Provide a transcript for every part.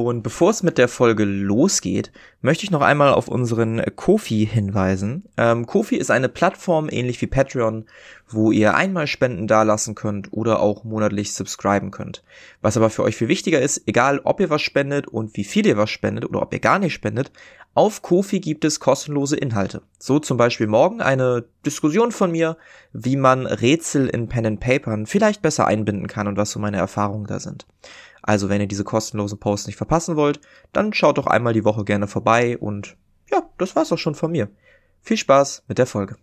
Und bevor es mit der Folge losgeht, möchte ich noch einmal auf unseren Kofi hinweisen. Ähm, Kofi ist eine Plattform ähnlich wie Patreon, wo ihr einmal Spenden dalassen könnt oder auch monatlich subscriben könnt. Was aber für euch viel wichtiger ist, egal ob ihr was spendet und wie viel ihr was spendet oder ob ihr gar nicht spendet, auf Kofi gibt es kostenlose Inhalte. So zum Beispiel morgen eine Diskussion von mir, wie man Rätsel in Pen and Papern vielleicht besser einbinden kann und was so meine Erfahrungen da sind. Also wenn ihr diese kostenlosen Posts nicht verpassen wollt, dann schaut doch einmal die Woche gerne vorbei und ja, das war's auch schon von mir. Viel Spaß mit der Folge.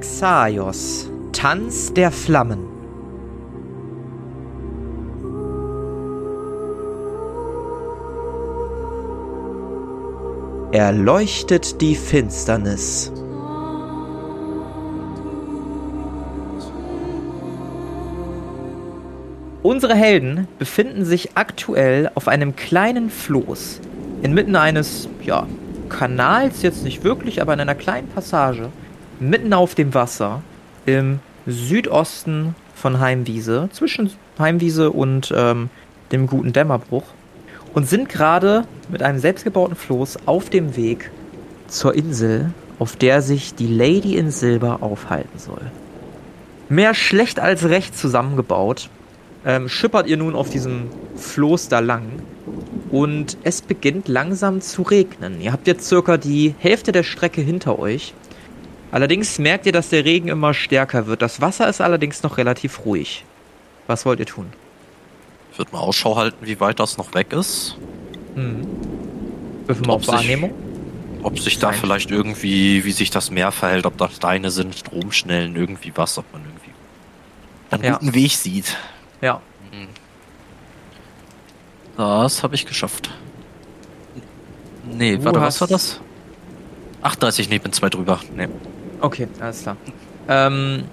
Xaios, Tanz der Flammen. Erleuchtet die Finsternis. Unsere Helden befinden sich aktuell auf einem kleinen Floß inmitten eines, ja, Kanals jetzt nicht wirklich, aber in einer kleinen Passage, mitten auf dem Wasser im Südosten von Heimwiese, zwischen Heimwiese und ähm, dem guten Dämmerbruch und sind gerade mit einem selbstgebauten Floß auf dem Weg zur Insel, auf der sich die Lady in Silber aufhalten soll. Mehr schlecht als recht zusammengebaut, ähm, schippert ihr nun auf diesem Floß da lang und es beginnt langsam zu regnen. Ihr habt jetzt circa die Hälfte der Strecke hinter euch. Allerdings merkt ihr, dass der Regen immer stärker wird. Das Wasser ist allerdings noch relativ ruhig. Was wollt ihr tun? Ich würde mal Ausschau halten, wie weit das noch weg ist. Mhm. Würfen wir auf Wahrnehmung? Ob sich da vielleicht irgendwie, wie sich das Meer verhält, ob da Steine sind, Stromschnellen, irgendwie was, ob man irgendwie einen ja. guten Weg sieht. Ja. Mhm. Das habe ich geschafft. Nee, du warte, was war das? 38, nee, ich bin zwei drüber. Nee. Okay, alles klar. Ähm,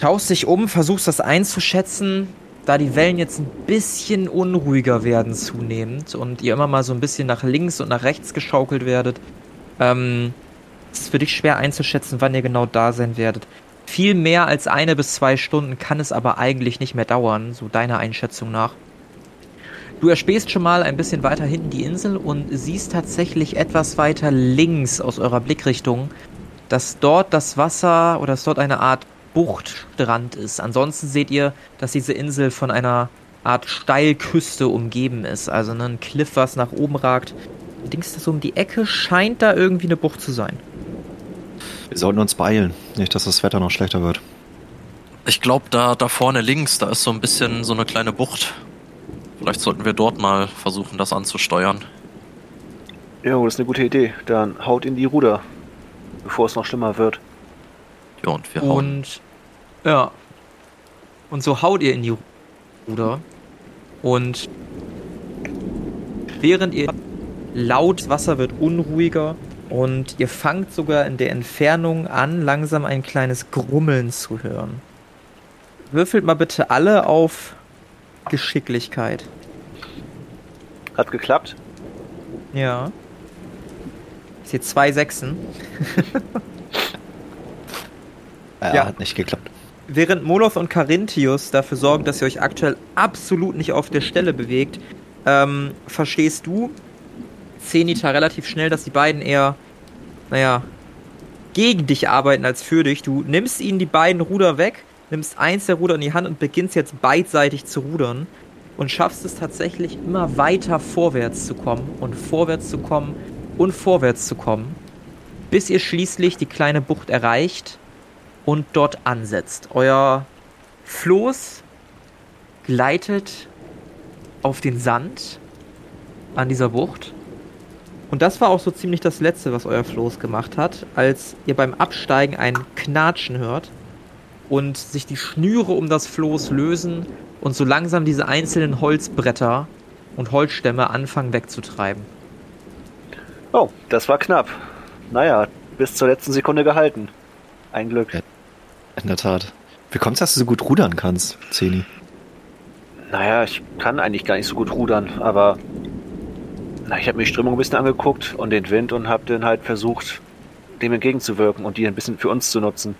schaust dich um, versuchst das einzuschätzen, da die Wellen jetzt ein bisschen unruhiger werden zunehmend und ihr immer mal so ein bisschen nach links und nach rechts geschaukelt werdet, ähm, ist es für dich schwer einzuschätzen, wann ihr genau da sein werdet. Viel mehr als eine bis zwei Stunden kann es aber eigentlich nicht mehr dauern, so deiner Einschätzung nach. Du erspähst schon mal ein bisschen weiter hinten die Insel und siehst tatsächlich etwas weiter links aus eurer Blickrichtung, dass dort das Wasser oder dass dort eine Art Buchtstrand ist. Ansonsten seht ihr, dass diese Insel von einer Art Steilküste umgeben ist. Also ein Cliff, was nach oben ragt. Allerdings das um die Ecke scheint da irgendwie eine Bucht zu sein. Wir sollten uns beeilen, nicht, dass das Wetter noch schlechter wird. Ich glaube, da, da vorne links, da ist so ein bisschen so eine kleine Bucht. Vielleicht sollten wir dort mal versuchen, das anzusteuern. Ja, das ist eine gute Idee. Dann haut in die Ruder, bevor es noch schlimmer wird. Ja, und wir hauen. Und, ja. Und so haut ihr in die Ruder. Und während ihr laut, Wasser wird unruhiger und ihr fangt sogar in der Entfernung an, langsam ein kleines Grummeln zu hören. Würfelt mal bitte alle auf Geschicklichkeit. Hat geklappt? Ja. Ich sehe zwei Sechsen. Äh, ja. Hat nicht geklappt. Während Moloth und Carinthius dafür sorgen, dass ihr euch aktuell absolut nicht auf der Stelle bewegt, ähm, verstehst du, Zenita, relativ schnell, dass die beiden eher, naja, gegen dich arbeiten als für dich. Du nimmst ihnen die beiden Ruder weg, nimmst eins der Ruder in die Hand und beginnst jetzt beidseitig zu rudern und schaffst es tatsächlich immer weiter vorwärts zu kommen und vorwärts zu kommen und vorwärts zu kommen, bis ihr schließlich die kleine Bucht erreicht und dort ansetzt. Euer Floß gleitet auf den Sand an dieser Bucht. Und das war auch so ziemlich das Letzte, was euer Floß gemacht hat, als ihr beim Absteigen ein Knatschen hört und sich die Schnüre um das Floß lösen und so langsam diese einzelnen Holzbretter und Holzstämme anfangen wegzutreiben. Oh, das war knapp. Naja, bis zur letzten Sekunde gehalten. Ein Glück. In der Tat. Wie kommt es, dass du so gut rudern kannst, Zeni? Naja, ich kann eigentlich gar nicht so gut rudern, aber na, ich habe mir die Strömung ein bisschen angeguckt und den Wind und habe dann halt versucht, dem entgegenzuwirken und die ein bisschen für uns zu nutzen.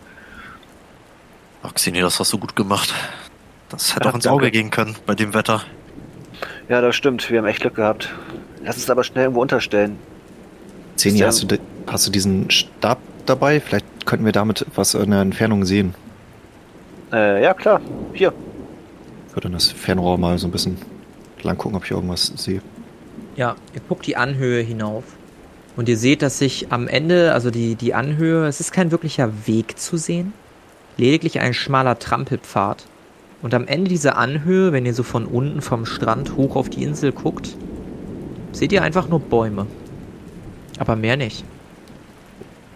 Ach, Xeni, das hast du gut gemacht. Das hätte ja, auch ins Auge gehen können bei dem Wetter. Ja, das stimmt. Wir haben echt Glück gehabt. Lass uns aber schnell irgendwo unterstellen. Zeni, hast du, hast du diesen Stab dabei? Vielleicht könnten wir damit was in der Entfernung sehen. Äh, ja, klar. Hier. Ich würde dann das Fernrohr mal so ein bisschen lang gucken, ob ich irgendwas sehe. Ja, ihr guckt die Anhöhe hinauf. Und ihr seht, dass sich am Ende, also die, die Anhöhe, es ist kein wirklicher Weg zu sehen. Lediglich ein schmaler Trampelpfad. Und am Ende dieser Anhöhe, wenn ihr so von unten vom Strand hoch auf die Insel guckt, seht ihr einfach nur Bäume. Aber mehr nicht.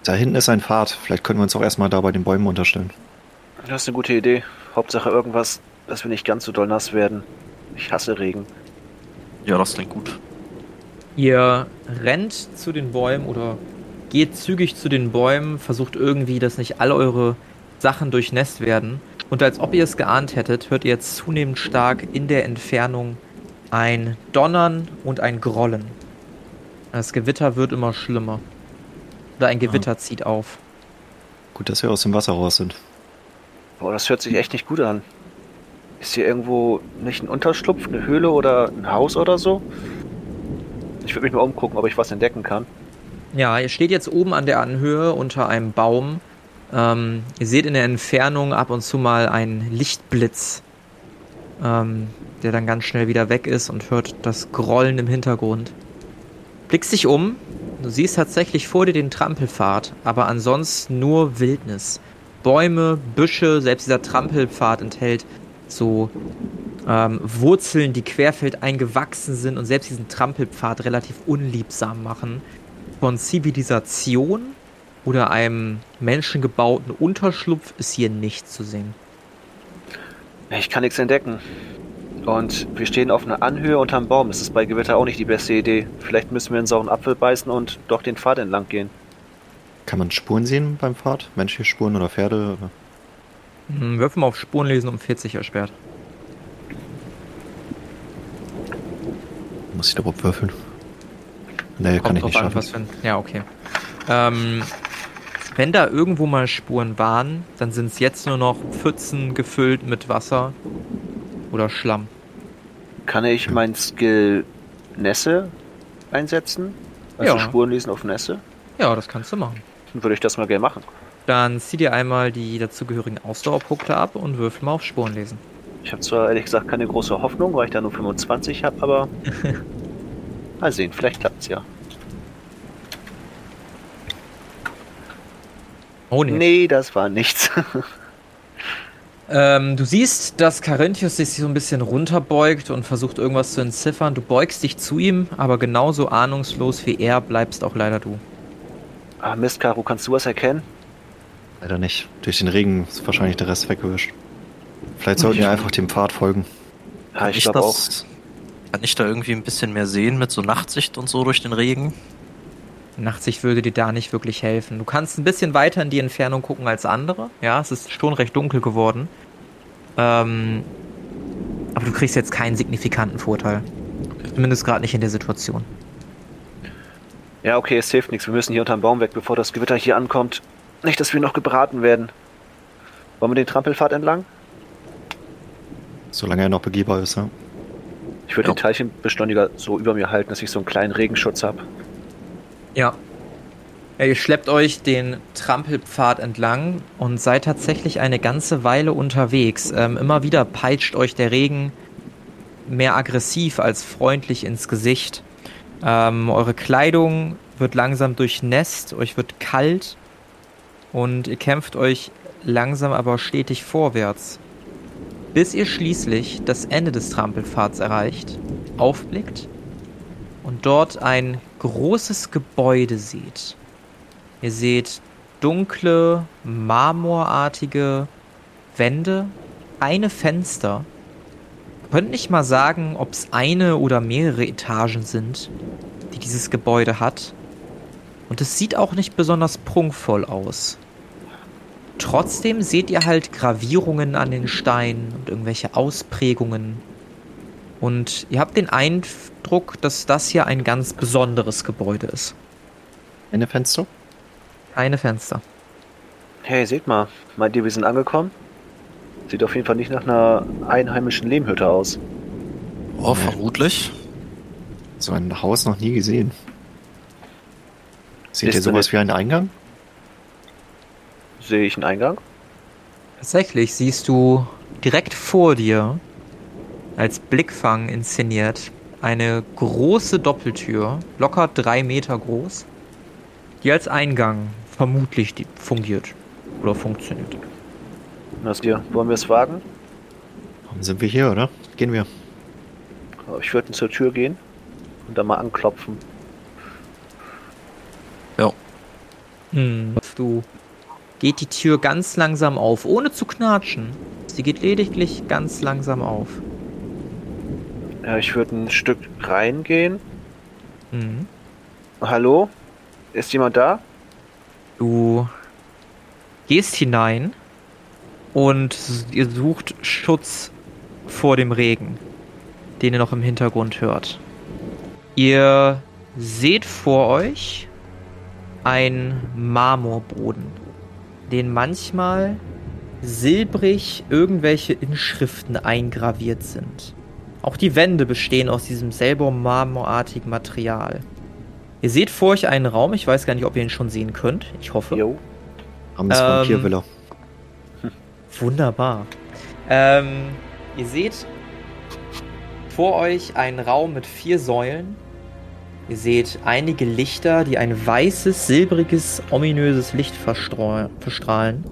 Da hinten ist ein Pfad. Vielleicht können wir uns auch erstmal da bei den Bäumen unterstellen. Das ist eine gute Idee. Hauptsache irgendwas, dass wir nicht ganz so doll nass werden. Ich hasse Regen. Ja, das klingt gut. Ihr rennt zu den Bäumen oder geht zügig zu den Bäumen, versucht irgendwie, dass nicht all eure Sachen durchnässt werden. Und als ob ihr es geahnt hättet, hört ihr jetzt zunehmend stark in der Entfernung ein Donnern und ein Grollen. Das Gewitter wird immer schlimmer. Oder ein Gewitter ah. zieht auf. Gut, dass wir aus dem Wasser raus sind. Boah, das hört sich echt nicht gut an. Ist hier irgendwo nicht ein Unterschlupf, eine Höhle oder ein Haus oder so? Ich würde mich mal umgucken, ob ich was entdecken kann. Ja, ihr steht jetzt oben an der Anhöhe unter einem Baum. Ähm, ihr seht in der Entfernung ab und zu mal einen Lichtblitz, ähm, der dann ganz schnell wieder weg ist und hört das Grollen im Hintergrund. Blickst dich um, du siehst tatsächlich vor dir den Trampelpfad, aber ansonsten nur Wildnis. Bäume, Büsche, selbst dieser Trampelpfad enthält so ähm, Wurzeln, die querfeldein gewachsen sind und selbst diesen Trampelpfad relativ unliebsam machen. Von Zivilisation oder einem menschengebauten Unterschlupf ist hier nichts zu sehen. Ich kann nichts entdecken. Und wir stehen auf einer Anhöhe unterm Baum. Das ist bei Gewitter auch nicht die beste Idee. Vielleicht müssen wir einen sauren Apfel beißen und doch den Pfad entlang gehen. Kann man Spuren sehen beim Pfad? Menschliche Spuren oder Pferde? Oder? Hm, Würfen auf Spuren lesen um 40 ersperrt. Muss ich da überhaupt würfeln? Nee, kann ich nicht schaffen. An, ja, okay. Ähm, wenn da irgendwo mal Spuren waren, dann sind es jetzt nur noch Pfützen gefüllt mit Wasser oder Schlamm. Kann ich mein Skill Nässe einsetzen? Also ja. Spuren lesen auf Nässe? Ja, das kannst du machen. Dann würde ich das mal gerne machen. Dann zieh dir einmal die dazugehörigen Ausdauerpunkte ab und würfel mal auf Spuren lesen. Ich habe zwar ehrlich gesagt keine große Hoffnung, weil ich da nur 25 habe, aber mal sehen, vielleicht klappt es ja. Oh nee. Nee, das war nichts. ähm, du siehst, dass Carinthius sich so ein bisschen runterbeugt und versucht irgendwas zu entziffern. Du beugst dich zu ihm, aber genauso ahnungslos wie er bleibst auch leider du. Ah, Mist, Caro, kannst du was erkennen? Leider nicht. Durch den Regen ist wahrscheinlich der Rest weggewischt. Vielleicht sollten wir einfach dem Pfad folgen. Ja, ich glaube auch. Kann ich da irgendwie ein bisschen mehr sehen mit so Nachtsicht und so durch den Regen? Nachtsicht würde dir da nicht wirklich helfen. Du kannst ein bisschen weiter in die Entfernung gucken als andere. Ja, es ist schon recht dunkel geworden. Ähm, aber du kriegst jetzt keinen signifikanten Vorteil. Zumindest gerade nicht in der Situation. Ja, okay, es hilft nichts. Wir müssen hier unterm Baum weg, bevor das Gewitter hier ankommt. Nicht, dass wir noch gebraten werden. Wollen wir den Trampelpfad entlang? Solange er noch begehbar ist, ja. Ich würde ja. den Teilchenbeschleuniger so über mir halten, dass ich so einen kleinen Regenschutz habe. Ja. ja. Ihr schleppt euch den Trampelpfad entlang und seid tatsächlich eine ganze Weile unterwegs. Ähm, immer wieder peitscht euch der Regen mehr aggressiv als freundlich ins Gesicht. Ähm, eure Kleidung wird langsam durchnässt, euch wird kalt und ihr kämpft euch langsam aber stetig vorwärts, bis ihr schließlich das Ende des Trampelpfads erreicht, aufblickt und dort ein großes Gebäude seht. Ihr seht dunkle, marmorartige Wände, eine Fenster. Ihr könnt nicht mal sagen, ob es eine oder mehrere Etagen sind, die dieses Gebäude hat. Und es sieht auch nicht besonders prunkvoll aus. Trotzdem seht ihr halt Gravierungen an den Steinen und irgendwelche Ausprägungen und ihr habt den Eindruck, dass das hier ein ganz besonderes Gebäude ist. Eine Fenster? Keine Fenster. Hey, seht mal. Meint ihr, wir sind angekommen? Sieht auf jeden Fall nicht nach einer einheimischen Lehmhütte aus. Oh, vermutlich. So ein Haus noch nie gesehen. Seht ihr sowas wie einen Eingang? Sehe ich einen Eingang? Tatsächlich siehst du direkt vor dir, als Blickfang inszeniert, eine große Doppeltür, locker drei Meter groß, die als Eingang vermutlich fungiert oder funktioniert. Was dir? Wollen wir es wagen? Warum sind wir hier, oder? Gehen wir. Ich würde zur Tür gehen und dann mal anklopfen. Ja. Hm. Du geht die Tür ganz langsam auf, ohne zu knatschen. Sie geht lediglich ganz langsam auf. Ja, ich würde ein Stück reingehen. Mhm. Hallo? Ist jemand da? Du gehst hinein und ihr sucht Schutz vor dem Regen, den ihr noch im Hintergrund hört. Ihr seht vor euch ein Marmorboden, den manchmal silbrig irgendwelche Inschriften eingraviert sind. Auch die Wände bestehen aus diesem selber marmorartigen Material. Ihr seht vor euch einen Raum, ich weiß gar nicht, ob ihr ihn schon sehen könnt. Ich hoffe. Jo. Ähm, Vampirvilla. Wunderbar. Ähm, ihr seht vor euch einen Raum mit vier Säulen, Ihr seht einige Lichter, die ein weißes, silbriges, ominöses Licht verstrahlen.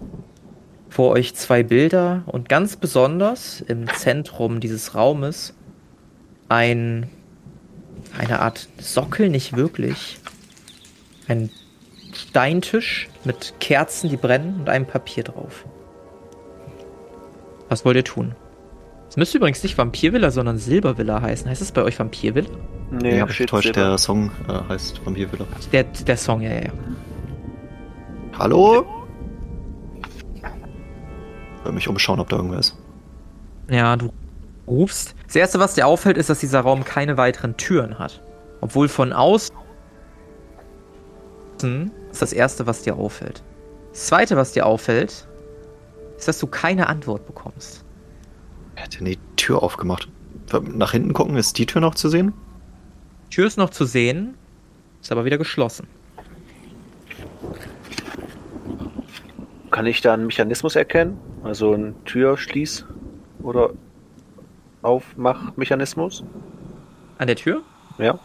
Vor euch zwei Bilder und ganz besonders im Zentrum dieses Raumes ein eine Art Sockel, nicht wirklich. Ein Steintisch mit Kerzen, die brennen und einem Papier drauf. Was wollt ihr tun? Es müsste übrigens nicht Vampirvilla, sondern Silbervilla heißen. Heißt es bei euch Vampirvilla? Nee, ja, ich täuscht, der Song äh, heißt Vampirvilla. Der, der Song, ja, ja, ja. Hallo? Ich will mich umschauen, ob da irgendwer ist. Ja, du rufst. Das erste, was dir auffällt, ist, dass dieser Raum keine weiteren Türen hat. Obwohl von außen ist das erste, was dir auffällt. Das zweite, was dir auffällt, ist, dass du keine Antwort bekommst. Er hat ja die Tür aufgemacht. Nach hinten gucken, ist die Tür noch zu sehen? Die Tür ist noch zu sehen, ist aber wieder geschlossen. Kann ich da einen Mechanismus erkennen? Also ein Türschließ oder Aufmachmechanismus? An der Tür? Ja.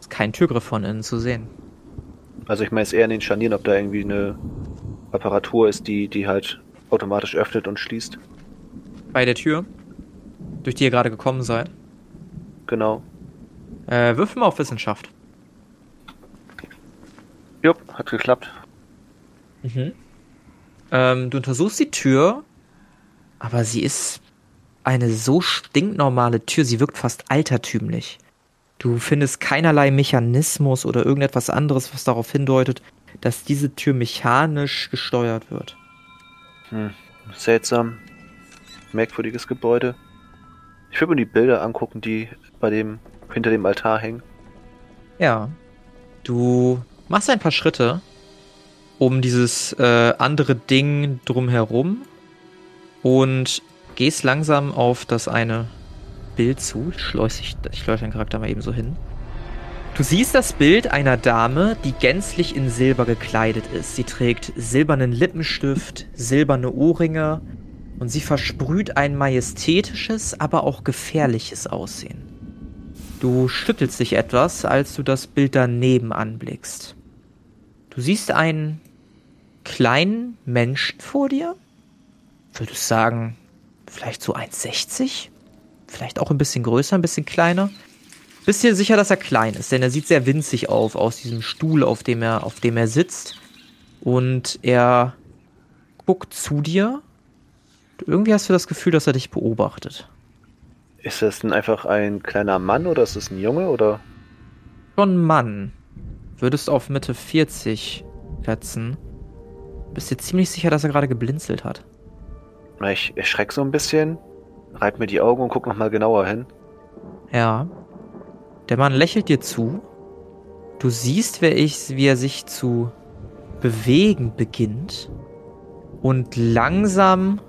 Ist kein Türgriff von innen zu sehen. Also ich meine es eher in den Scharnieren, ob da irgendwie eine Apparatur ist, die, die halt automatisch öffnet und schließt. Bei der Tür, durch die ihr gerade gekommen seid. Genau. Äh, würfel mal auf Wissenschaft. Jupp, hat geklappt. Mhm. Ähm, du untersuchst die Tür, aber sie ist eine so stinknormale Tür, sie wirkt fast altertümlich. Du findest keinerlei Mechanismus oder irgendetwas anderes, was darauf hindeutet, dass diese Tür mechanisch gesteuert wird. Hm, seltsam merkwürdiges Gebäude. Ich würde mir die Bilder angucken, die bei dem hinter dem Altar hängen. Ja. Du machst ein paar Schritte um dieses äh, andere Ding drumherum und gehst langsam auf das eine Bild zu. Schleus ich, ich schleuse den Charakter mal eben so hin. Du siehst das Bild einer Dame, die gänzlich in Silber gekleidet ist. Sie trägt silbernen Lippenstift, silberne Ohrringe, und sie versprüht ein majestätisches, aber auch gefährliches Aussehen. Du schüttelst dich etwas, als du das Bild daneben anblickst. Du siehst einen kleinen Menschen vor dir? Würdest sagen, vielleicht so 1,60? Vielleicht auch ein bisschen größer, ein bisschen kleiner? Bist dir sicher, dass er klein ist, denn er sieht sehr winzig auf, aus diesem Stuhl, auf dem er, auf dem er sitzt. Und er guckt zu dir irgendwie hast du das Gefühl, dass er dich beobachtet. Ist das denn einfach ein kleiner Mann oder ist es ein Junge oder? Schon Mann. Würdest auf Mitte 40 schätzen. Bist dir ziemlich sicher, dass er gerade geblinzelt hat. Ich erschreck so ein bisschen, reib mir die Augen und guck nochmal genauer hin. Ja. Der Mann lächelt dir zu. Du siehst, wer ich, wie er sich zu bewegen beginnt und langsam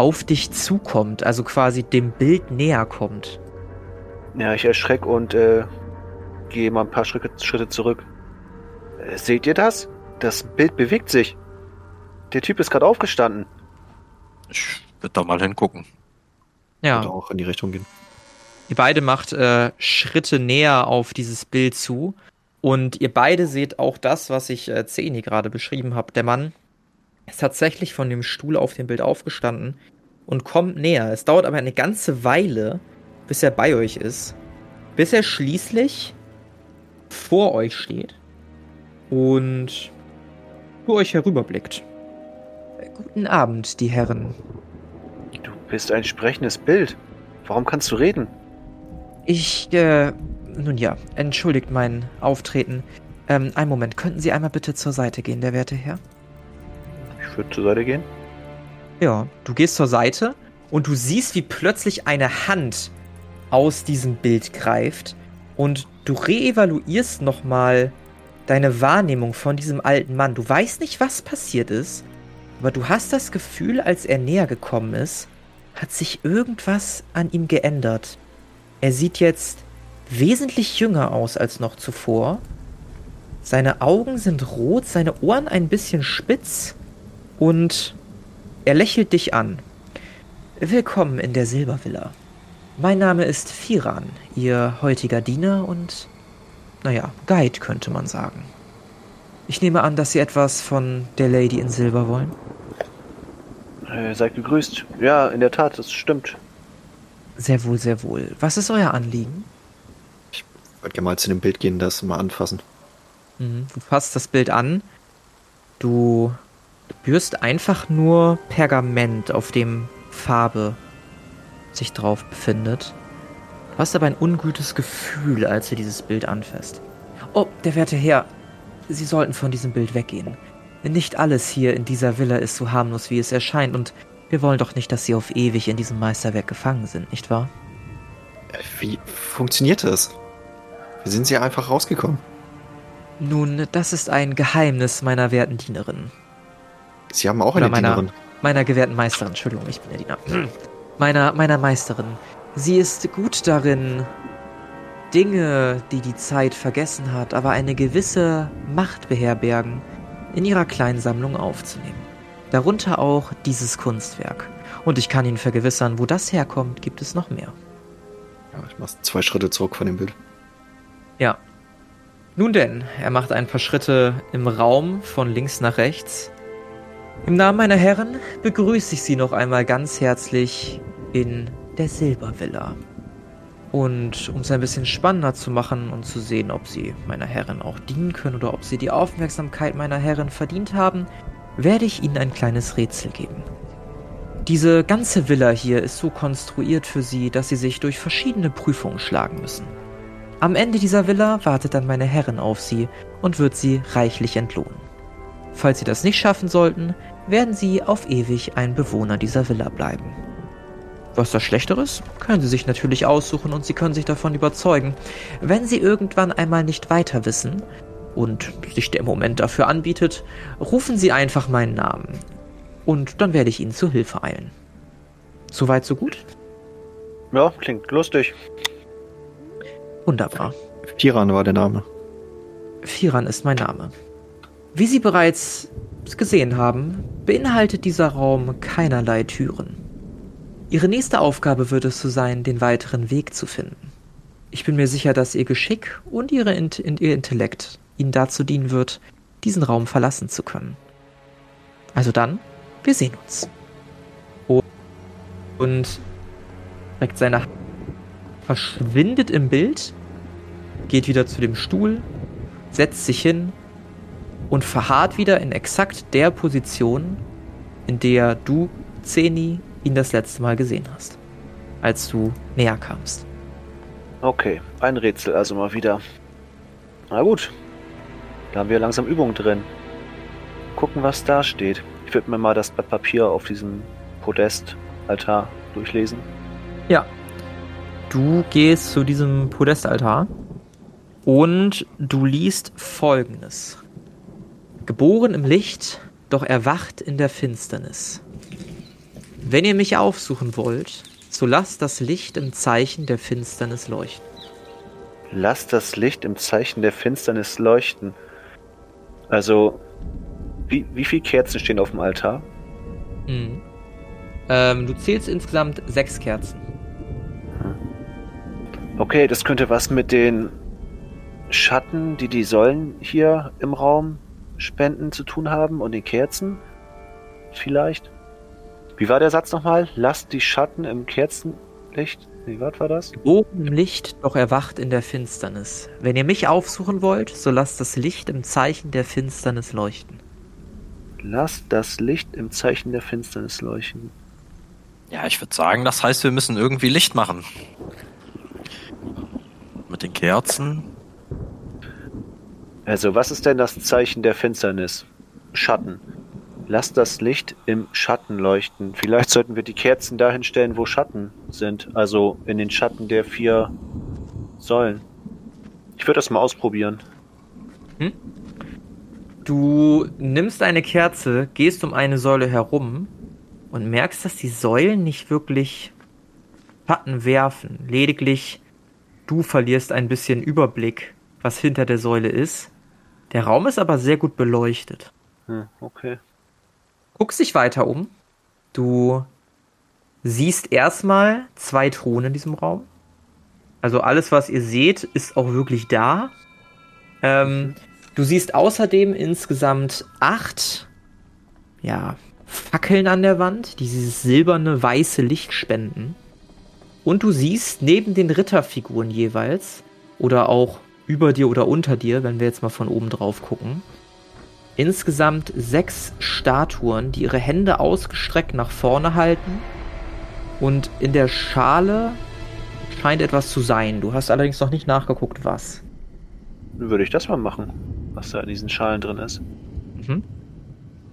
auf dich zukommt, also quasi dem Bild näher kommt. Ja, ich erschrecke und äh, gehe mal ein paar Schritte, Schritte zurück. Äh, seht ihr das? Das Bild bewegt sich. Der Typ ist gerade aufgestanden. Ich würde da mal hingucken. Ja. Würde auch in die Richtung gehen. Ihr beide macht äh, Schritte näher auf dieses Bild zu. Und ihr beide seht auch das, was ich äh, Zeni gerade beschrieben habe. Der Mann ist tatsächlich von dem Stuhl auf dem Bild aufgestanden und kommt näher. Es dauert aber eine ganze Weile, bis er bei euch ist. Bis er schließlich vor euch steht und zu euch herüberblickt. Guten Abend, die Herren. Du bist ein sprechendes Bild. Warum kannst du reden? Ich, äh, nun ja, entschuldigt mein Auftreten. Ähm, einen Moment, könnten Sie einmal bitte zur Seite gehen, der werte Herr? Ich würde zur Seite gehen. Ja, du gehst zur Seite und du siehst, wie plötzlich eine Hand aus diesem Bild greift und du reevaluierst nochmal deine Wahrnehmung von diesem alten Mann. Du weißt nicht, was passiert ist, aber du hast das Gefühl, als er näher gekommen ist, hat sich irgendwas an ihm geändert. Er sieht jetzt wesentlich jünger aus als noch zuvor. Seine Augen sind rot, seine Ohren ein bisschen spitz und er lächelt dich an. Willkommen in der Silbervilla. Mein Name ist Firan, Ihr heutiger Diener und, naja, Guide könnte man sagen. Ich nehme an, dass Sie etwas von der Lady in Silber wollen. Äh, seid gegrüßt. Ja, in der Tat, das stimmt. Sehr wohl, sehr wohl. Was ist euer Anliegen? Ich würde gerne mal zu dem Bild gehen, das mal anfassen. Mhm. Du fasst das Bild an. Du spürst einfach nur Pergament, auf dem Farbe sich drauf befindet. Du hast aber ein ungutes Gefühl, als du dieses Bild anfasst. Oh, der werte Herr, Sie sollten von diesem Bild weggehen. Nicht alles hier in dieser Villa ist so harmlos, wie es erscheint, und wir wollen doch nicht, dass Sie auf ewig in diesem Meisterwerk gefangen sind, nicht wahr? Wie funktioniert das? Wie sind Sie einfach rausgekommen? Nun, das ist ein Geheimnis meiner werten Dienerin. Sie haben auch eine Oder meiner, Dienerin. Meiner gewährten Meisterin, Entschuldigung, ich bin der Diener. Meiner, meiner Meisterin. Sie ist gut darin, Dinge, die die Zeit vergessen hat, aber eine gewisse Macht beherbergen, in ihrer kleinen Sammlung aufzunehmen. Darunter auch dieses Kunstwerk. Und ich kann Ihnen vergewissern, wo das herkommt, gibt es noch mehr. Ja, ich mache zwei Schritte zurück von dem Bild. Ja. Nun denn, er macht ein paar Schritte im Raum von links nach rechts. Im Namen meiner Herren begrüße ich Sie noch einmal ganz herzlich in der Silbervilla. Und um es ein bisschen spannender zu machen und zu sehen, ob Sie meiner Herren auch dienen können oder ob Sie die Aufmerksamkeit meiner Herren verdient haben, werde ich Ihnen ein kleines Rätsel geben. Diese ganze Villa hier ist so konstruiert für Sie, dass Sie sich durch verschiedene Prüfungen schlagen müssen. Am Ende dieser Villa wartet dann meine Herrin auf Sie und wird Sie reichlich entlohnen. Falls Sie das nicht schaffen sollten, werden Sie auf ewig ein Bewohner dieser Villa bleiben. Was das Schlechteres? Können Sie sich natürlich aussuchen und Sie können sich davon überzeugen. Wenn Sie irgendwann einmal nicht weiter wissen, und sich der Moment dafür anbietet, rufen Sie einfach meinen Namen. Und dann werde ich Ihnen zu Hilfe eilen. Soweit, so gut? Ja, klingt lustig. Wunderbar. Firan war der Name. Firan ist mein Name. Wie Sie bereits gesehen haben, beinhaltet dieser Raum keinerlei Türen. Ihre nächste Aufgabe wird es so sein, den weiteren Weg zu finden. Ich bin mir sicher, dass Ihr Geschick und Ihr Intellekt ihnen dazu dienen wird, diesen Raum verlassen zu können. Also dann, wir sehen uns. Und direkt seine Hand verschwindet im Bild, geht wieder zu dem Stuhl, setzt sich hin und verharrt wieder in exakt der Position, in der du, Zeni, ihn das letzte Mal gesehen hast, als du näher kamst. Okay, ein Rätsel also mal wieder. Na gut, da haben wir langsam Übung drin. Gucken, was da steht. Ich würde mir mal das Blatt Papier auf diesem Podestaltar durchlesen. Ja. Du gehst zu diesem Podestaltar und du liest folgendes. Geboren im Licht, doch erwacht in der Finsternis. Wenn ihr mich aufsuchen wollt, so lasst das Licht im Zeichen der Finsternis leuchten. Lasst das Licht im Zeichen der Finsternis leuchten. Also, wie, wie viele Kerzen stehen auf dem Altar? Mhm. Ähm, du zählst insgesamt sechs Kerzen. Okay, das könnte was mit den Schatten, die die Säulen hier im Raum spenden, zu tun haben und den Kerzen. Vielleicht. Wie war der Satz nochmal? Lasst die Schatten im Kerzenlicht. Wie was war das? Oben im Licht, doch erwacht in der Finsternis. Wenn ihr mich aufsuchen wollt, so lasst das Licht im Zeichen der Finsternis leuchten. Lasst das Licht im Zeichen der Finsternis leuchten. Ja, ich würde sagen, das heißt, wir müssen irgendwie Licht machen. Mit den Kerzen. Also, was ist denn das Zeichen der Finsternis? Schatten. Lasst das Licht im Schatten leuchten. Vielleicht sollten wir die Kerzen dahin stellen, wo Schatten sind. Also in den Schatten der vier Säulen. Ich würde das mal ausprobieren. Hm? Du nimmst eine Kerze, gehst um eine Säule herum und merkst, dass die Säulen nicht wirklich Schatten werfen. Lediglich du verlierst ein bisschen Überblick, was hinter der Säule ist. Der Raum ist aber sehr gut beleuchtet. Hm, okay. Guckst dich weiter um. Du siehst erstmal zwei Thronen in diesem Raum. Also alles, was ihr seht, ist auch wirklich da. Ähm, mhm. Du siehst außerdem insgesamt acht, ja, Fackeln an der Wand, die dieses silberne, weiße Licht spenden. Und du siehst neben den Ritterfiguren jeweils, oder auch über dir oder unter dir, wenn wir jetzt mal von oben drauf gucken, insgesamt sechs Statuen, die ihre Hände ausgestreckt nach vorne halten. Und in der Schale scheint etwas zu sein. Du hast allerdings noch nicht nachgeguckt, was. Würde ich das mal machen, was da in diesen Schalen drin ist. Mhm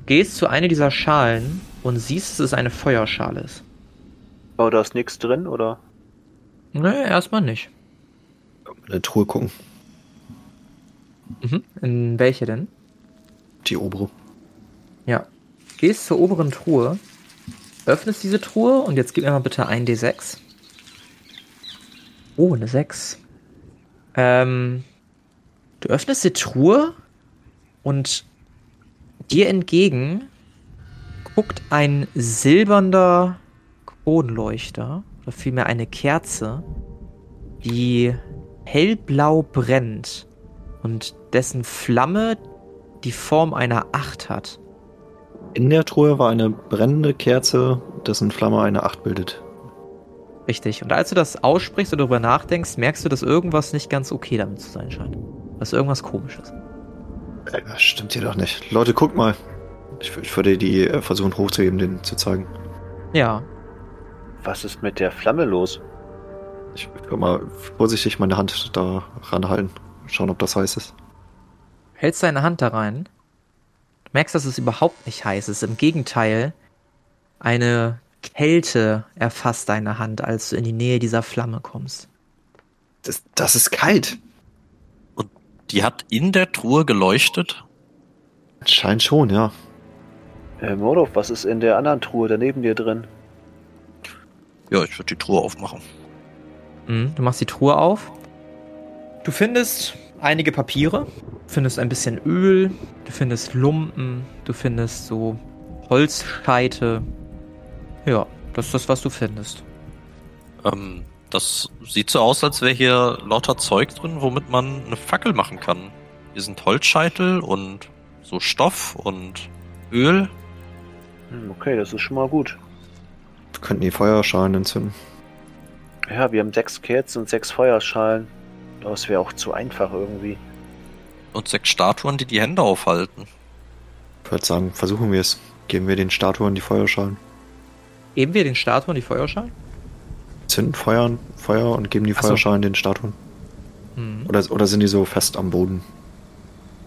gehst zu einer dieser Schalen und siehst, dass es eine Feuerschale ist. Aber da ist nichts drin, oder? Nee, erstmal nicht. In eine Truhe gucken. Mhm. In welche denn? Die obere. Ja. Gehst zur oberen Truhe, öffnest diese Truhe und jetzt gib mir mal bitte ein D6. Oh, eine 6. Ähm, du öffnest die Truhe und Dir entgegen guckt ein silbernder Kronleuchter, oder vielmehr eine Kerze, die hellblau brennt und dessen Flamme die Form einer Acht hat. In der Truhe war eine brennende Kerze, dessen Flamme eine Acht bildet. Richtig. Und als du das aussprichst oder darüber nachdenkst, merkst du, dass irgendwas nicht ganz okay damit zu sein scheint. Dass irgendwas komisch ist. Das stimmt hier doch nicht. Leute, guckt mal. Ich, ich würde die äh, versuchen hochzuheben, den zu zeigen. Ja. Was ist mit der Flamme los? Ich würde mal vorsichtig meine Hand da ranhalten. Schauen, ob das heiß ist. Hältst deine Hand da rein. Du merkst, dass es überhaupt nicht heiß ist. Im Gegenteil, eine Kälte erfasst deine Hand, als du in die Nähe dieser Flamme kommst. Das, das ist kalt. Die hat in der Truhe geleuchtet? Scheint schon, ja. Herr Mordov, was ist in der anderen Truhe daneben dir drin? Ja, ich würde die Truhe aufmachen. Mhm, du machst die Truhe auf. Du findest einige Papiere, du findest ein bisschen Öl, du findest Lumpen, du findest so Holzscheite. Ja, das ist das, was du findest. Ähm, das sieht so aus, als wäre hier lauter Zeug drin, womit man eine Fackel machen kann. Hier sind Holzscheitel und so Stoff und Öl. Hm, okay, das ist schon mal gut. Wir könnten die Feuerschalen entzünden. Ja, wir haben sechs Kerzen und sechs Feuerschalen. Das wäre auch zu einfach irgendwie. Und sechs Statuen, die die Hände aufhalten. Ich würde sagen, versuchen wir es. Geben wir den Statuen die Feuerschalen. Geben wir den Statuen die Feuerschalen? zünden Feuer, Feuer und geben die Feuerschalen so. den Statuen? Mhm. Oder, oder sind die so fest am Boden?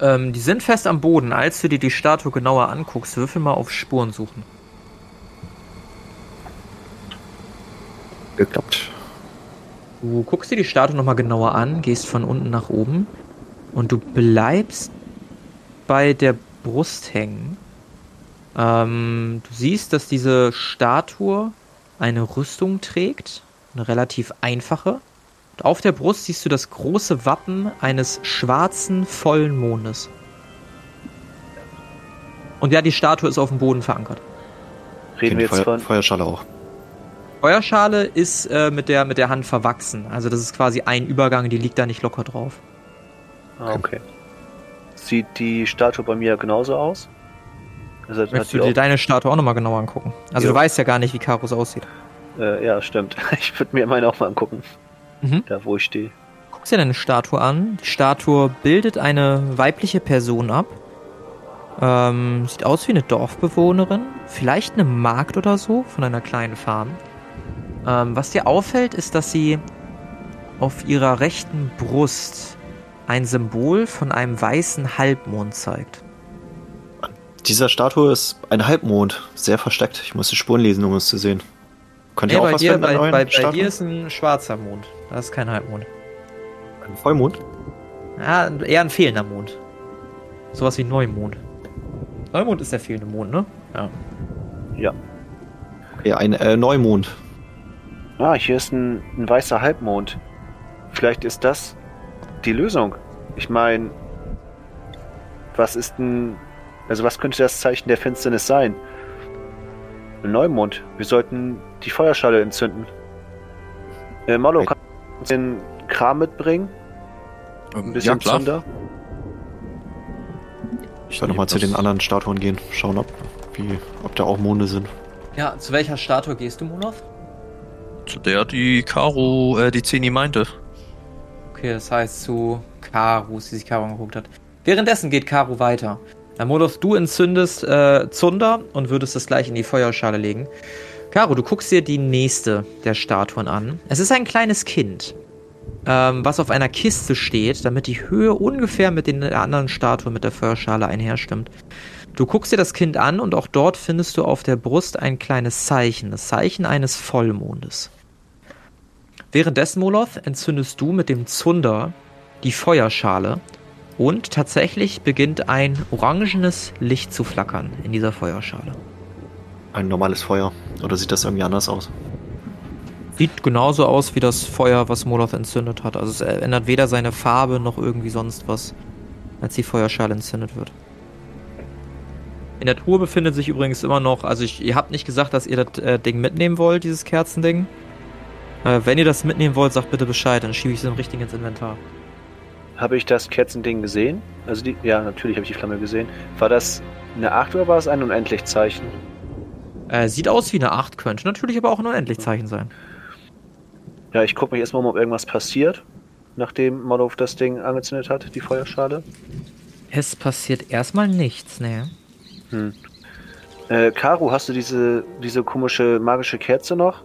Ähm, die sind fest am Boden. Als du dir die Statue genauer anguckst, würfel mal auf Spuren suchen. Geklappt. Du guckst dir die Statue nochmal genauer an, gehst von unten nach oben und du bleibst bei der Brust hängen. Ähm, du siehst, dass diese Statue eine Rüstung trägt, eine relativ einfache. Und auf der Brust siehst du das große Wappen eines schwarzen, vollen Mondes. Und ja, die Statue ist auf dem Boden verankert. Reden wir jetzt Feuer, von. Feuerschale auch. Feuerschale ist äh, mit, der, mit der Hand verwachsen. Also das ist quasi ein Übergang, die liegt da nicht locker drauf. Ah, okay. Sieht die Statue bei mir genauso aus? Also, Möchtest du dir auch- deine Statue auch nochmal genauer angucken? Also Jo. du weißt ja gar nicht, wie Karus aussieht. äh, ja, stimmt. Ich würde mir meine auch mal angucken. Mhm. Da, wo ich stehe. Guckst dir deine Statue an. Die Statue bildet eine weibliche Person ab. Ähm, sieht aus wie eine Dorfbewohnerin. Vielleicht eine Magd oder so von einer kleinen Farm. Ähm, was dir auffällt, ist, dass sie auf ihrer rechten Brust ein Symbol von einem weißen Halbmond zeigt. Dieser Statue ist ein Halbmond, sehr versteckt. Ich muss die Spuren lesen, um es zu sehen. Könnt ihr Nee, auch bei, was dir, finden bei, bei, bei dir ist ein schwarzer Mond. Das ist kein Halbmond. ein Vollmond? Ja, eher ein fehlender Mond. Sowas wie Neumond. Neumond ist der fehlende Mond, ne? Ja. Ja. Ja, ein äh, Neumond. Ah, hier ist ein, ein weißer Halbmond. Vielleicht ist das die Lösung. Ich meine, was ist denn. Also, was könnte das Zeichen der Finsternis sein? Ein Neumond. Wir sollten die Feuerschale entzünden. Äh, Okay. kannst du den Kram mitbringen? Ein Ähm, bisschen ja, klar. Zunder? Ich werde nochmal zu den anderen Statuen gehen, schauen, ob, wie, ob da auch Monde sind. Ja, zu welcher Statue gehst du, Monov? Zu der die Caro, äh, die Zeni meinte. Okay, das heißt zu Karus, die sich Karu angeguckt hat. Währenddessen geht Karu weiter. Na, Monov, du entzündest äh, Zunder und würdest das gleich in die Feuerschale legen. Karu, du guckst dir die nächste der Statuen an. Es ist ein kleines Kind, ähm, was auf einer Kiste steht, damit die Höhe ungefähr mit den anderen Statuen mit der Feuerschale einherstimmt. Du guckst dir das Kind an und auch dort findest du auf der Brust ein kleines Zeichen, das Zeichen eines Vollmondes. Währenddessen, Moloth, entzündest du mit dem Zunder die Feuerschale und tatsächlich beginnt ein orangenes Licht zu flackern in dieser Feuerschale. Ein normales Feuer. Oder sieht das irgendwie anders aus? Sieht genauso aus wie das Feuer, was Moloth entzündet hat. Also es ändert weder seine Farbe noch irgendwie sonst was, als die Feuerschale entzündet wird. In der Truhe befindet sich übrigens immer noch, also ich, ihr habt nicht gesagt, dass ihr das äh, Ding mitnehmen wollt, dieses Kerzending. Äh, wenn ihr das mitnehmen wollt, sagt bitte Bescheid, dann schiebe ich es im richtigen ins Inventar. Habe ich das Kerzending gesehen? Also, die, ja, natürlich habe ich die Flamme gesehen. War das eine 8 oder war es ein Unendlichzeichen? Äh, sieht aus wie eine 8, könnte natürlich aber auch ein Unendlichzeichen sein. Ja, ich gucke mich erstmal um, ob irgendwas passiert, nachdem Molov das Ding angezündet hat, die Feuerschale. Es passiert erstmal nichts, ne? Hm. Äh, Karu, hast du diese, diese komische magische Kerze noch?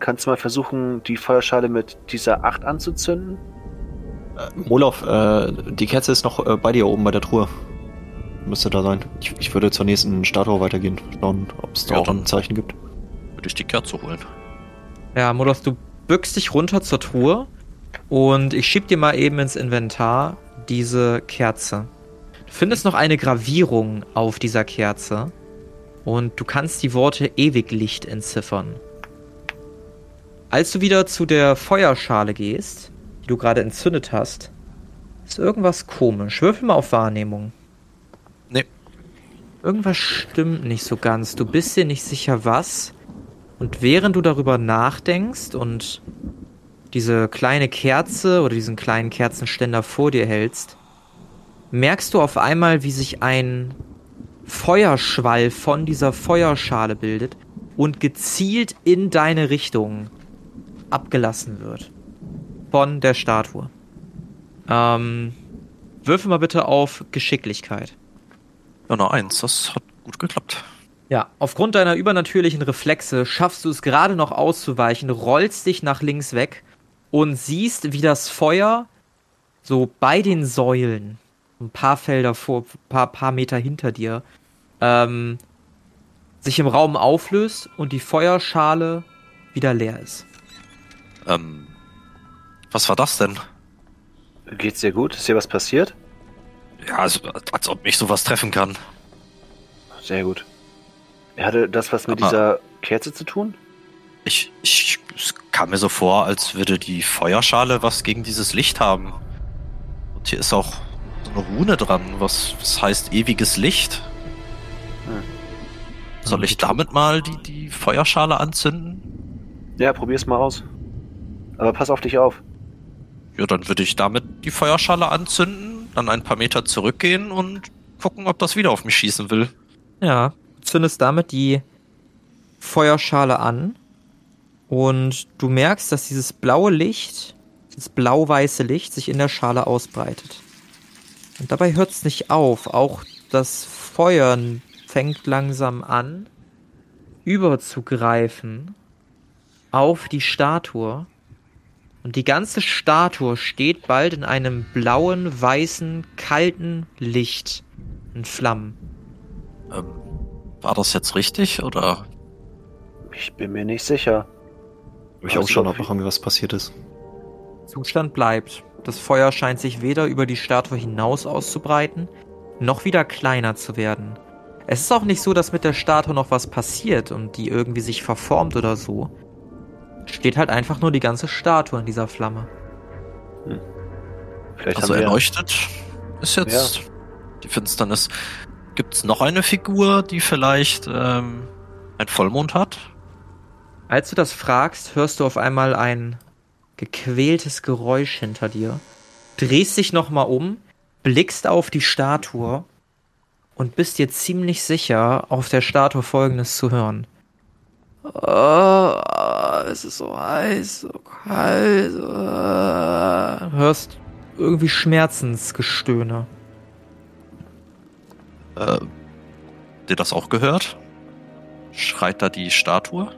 Kannst du mal versuchen, die Feuerschale mit dieser 8 anzuzünden? Molof, äh, die Kerze ist noch äh, bei dir oben bei der Truhe. Müsste da sein. Ich, ich würde zur nächsten Statue weitergehen. Schauen, ob es da Ja, auch ein Zeichen gibt. Würde ich die Kerze holen. Ja, Modos, du bückst dich runter zur Truhe und ich schieb dir mal eben ins Inventar diese Kerze. Du findest noch eine Gravierung auf dieser Kerze und du kannst die Worte Ewiglicht entziffern. Als du wieder zu der Feuerschale gehst, die du gerade entzündet hast, ist irgendwas komisch. Würfel mal auf Wahrnehmung. Nee. Irgendwas stimmt nicht so ganz. Du bist dir nicht sicher, was. Und während du darüber nachdenkst und diese kleine Kerze oder diesen kleinen Kerzenständer vor dir hältst, merkst du auf einmal, wie sich ein Feuerschwall von dieser Feuerschale bildet und gezielt in deine Richtung abgelassen wird. Von der Statue. Ähm, würfel mal bitte auf Geschicklichkeit. Ja, noch eins. Das hat gut geklappt. Ja, aufgrund deiner übernatürlichen Reflexe schaffst du es gerade noch auszuweichen, rollst dich nach links weg und siehst, wie das Feuer so bei den Säulen, ein paar Felder vor, paar, paar Meter hinter dir, ähm, sich im Raum auflöst und die Feuerschale wieder leer ist. Ähm, was war das denn? Geht's dir gut? Ist dir was passiert? Ja, also, als ob mich sowas treffen kann. Sehr gut. Er hatte das was mit Aber- dieser Kerze zu tun? Ich, ich, es kam mir so vor, als würde die Feuerschale was gegen dieses Licht haben. Und hier ist auch so eine Rune dran, was, was heißt ewiges Licht. Hm. Soll ich damit mal die, die Feuerschale anzünden? Ja, probier's mal aus. Aber pass auf dich auf. Ja, dann würde ich damit die Feuerschale anzünden, dann ein paar Meter zurückgehen und gucken, ob das wieder auf mich schießen will. Ja, du zündest damit die Feuerschale an und du merkst, dass dieses blaue Licht, dieses blau-weiße Licht sich in der Schale ausbreitet. Und dabei hört es nicht auf. Auch das Feuer fängt langsam an, überzugreifen auf die Statue. Und die ganze Statue steht bald in einem blauen, weißen, kalten Licht in Flammen. Ähm, war das jetzt richtig oder? Ich bin mir nicht sicher. Ich auch sieht schon, ob noch irgendwie was passiert ist. Zustand bleibt. Das Feuer scheint sich weder über die Statue hinaus auszubreiten, noch wieder kleiner zu werden. Es ist auch nicht so, dass mit der Statue noch was passiert und die irgendwie sich verformt oder so. Steht halt einfach nur die ganze Statue in dieser Flamme. Vielleicht Also erleuchtet ist jetzt die Finsternis. Gibt es noch eine Figur, die vielleicht ähm, ein Vollmond hat? Als du das fragst, hörst du auf einmal ein gequältes Geräusch hinter dir, drehst dich nochmal um, blickst auf die Statue und bist dir ziemlich sicher, auf der Statue folgendes zu hören. Oh, es ist so heiß, so kalt. Oh. Hörst irgendwie Schmerzensgestöhne. Äh, habt ihr das auch gehört? Schreit da die Statue?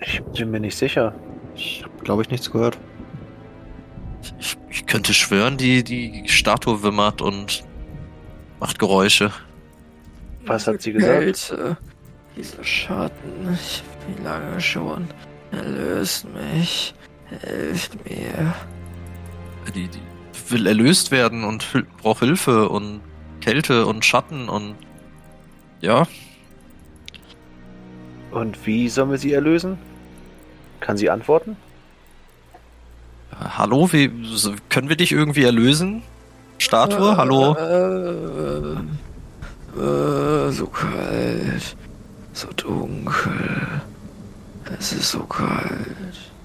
Ich bin mir nicht sicher. Ich habe, glaube ich, nichts gehört. Ich, ich könnte schwören, die, die Statue wimmert und macht Geräusche. Was hat sie gesagt? Kälte, dieser Schatten, ich, wie lange schon? Erlöst mich, helft mir. Die, die will erlöst werden und hil- braucht Hilfe und Kälte und Schatten und ja, Und wie sollen wir sie erlösen? Kann sie antworten? Äh, hallo, wie können wir dich irgendwie erlösen? Statue, hallo? Äh, äh, so kalt, so dunkel. Es ist so kalt.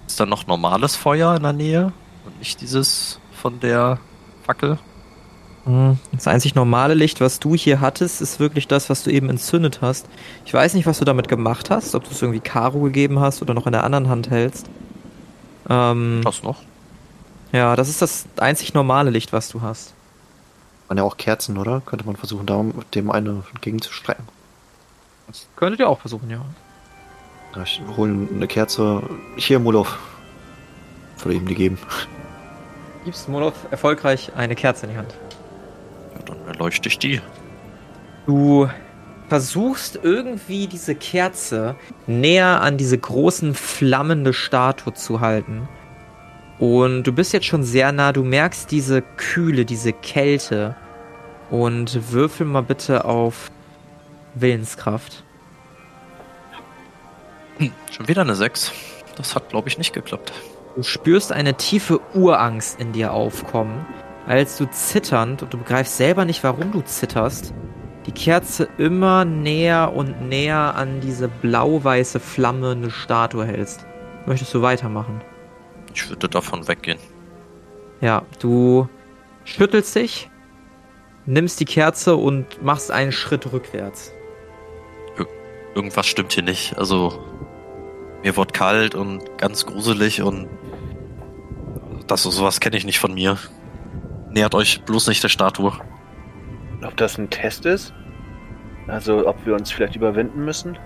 Ist da noch normales Feuer in der Nähe und nicht dieses von der Fackel? Hm, Das einzig normale Licht, was du hier hattest, ist wirklich das, was du eben entzündet hast. Ich weiß nicht, was du damit gemacht hast, ob du es irgendwie Karo gegeben hast oder noch in der anderen Hand hältst. Ähm, Was noch? ja, das ist das einzig normale Licht, was du hast. Man ja auch Kerzen, oder? Könnte man versuchen, da dem eine entgegenzustrecken. Das könntet ihr auch versuchen, ja. Ich hole eine Kerze. Hier, Molof. Würde ihm die geben. Gibst Molov erfolgreich eine Kerze in die Hand. Ja, dann erleuchte ich die. Du versuchst irgendwie diese Kerze näher an diese großen flammende Statue zu halten. Und du bist jetzt schon sehr nah, du merkst diese Kühle, diese Kälte. Und würfel mal bitte auf Willenskraft. Hm, schon wieder eine 6. Das hat, glaube ich, nicht geklappt. Du spürst eine tiefe Urangst in dir aufkommen, als du zitternd, und du begreifst selber nicht, warum du zitterst, die Kerze immer näher und näher an diese blau-weiße flammende Statue hältst. Möchtest du weitermachen? Ich würde davon weggehen. Ja, du schüttelst dich, nimmst die Kerze und machst einen Schritt rückwärts. Irgendwas stimmt hier nicht. Also, mir wird kalt und ganz gruselig und das sowas kenne ich nicht von mir. Nähert euch bloß nicht der Statue. Ob das ein Test ist? Also, ob wir uns vielleicht überwinden müssen?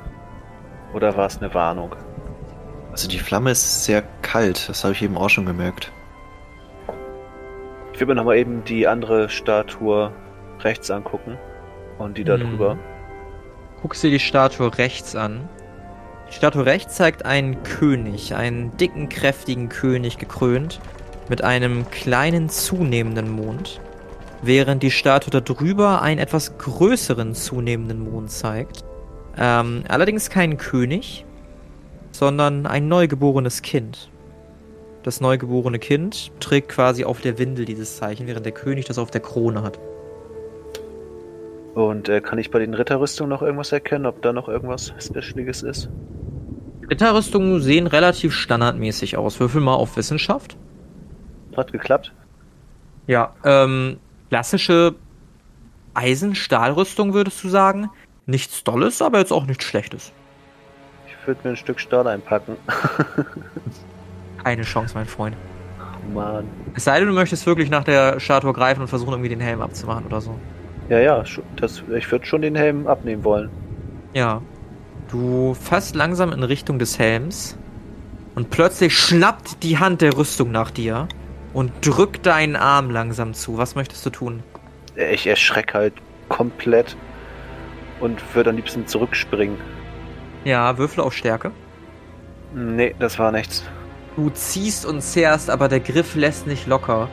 Oder war es eine Warnung? Also die Flamme ist sehr kalt, das habe ich eben auch schon gemerkt. Ich will mir nochmal eben die andere Statue rechts angucken. Und die da Hm. drüber. Guckst dir die Statue rechts an. Die Statue rechts zeigt einen König, einen dicken, kräftigen König gekrönt, mit einem kleinen zunehmenden Mond. während die Statue da drüber einen etwas größeren zunehmenden Mond zeigt. Ähm, allerdings kein König, sondern ein neugeborenes Kind. Das neugeborene Kind trägt quasi auf der Windel dieses Zeichen, während der König das auf der Krone hat. Und äh, kann ich bei den Ritterrüstungen noch irgendwas erkennen, ob da noch irgendwas Specialiges ist? Ritterrüstungen sehen relativ standardmäßig aus. Würfel mal auf Wissenschaft. Hat geklappt? Ja, ähm, klassische Eisen-Stahlrüstung würdest du sagen. Nichts Dolles, aber jetzt auch nichts Schlechtes. Ich würde mir ein Stück Stahl einpacken. Keine Chance, mein Freund. Mann. Es sei denn, du möchtest wirklich nach der Statue greifen und versuchen, irgendwie den Helm abzumachen oder so. Ja, ja, das, ich würde schon den Helm abnehmen wollen. Ja. Du fasst langsam in Richtung des Helms und plötzlich schnappt die Hand der Rüstung nach dir und drückt deinen Arm langsam zu. Was möchtest du tun? Ich erschreck halt komplett und würde am liebsten zurückspringen. Ja, Würfel auf Stärke. Nee, das war nichts. Du ziehst und zehrst, aber der Griff lässt nicht locker.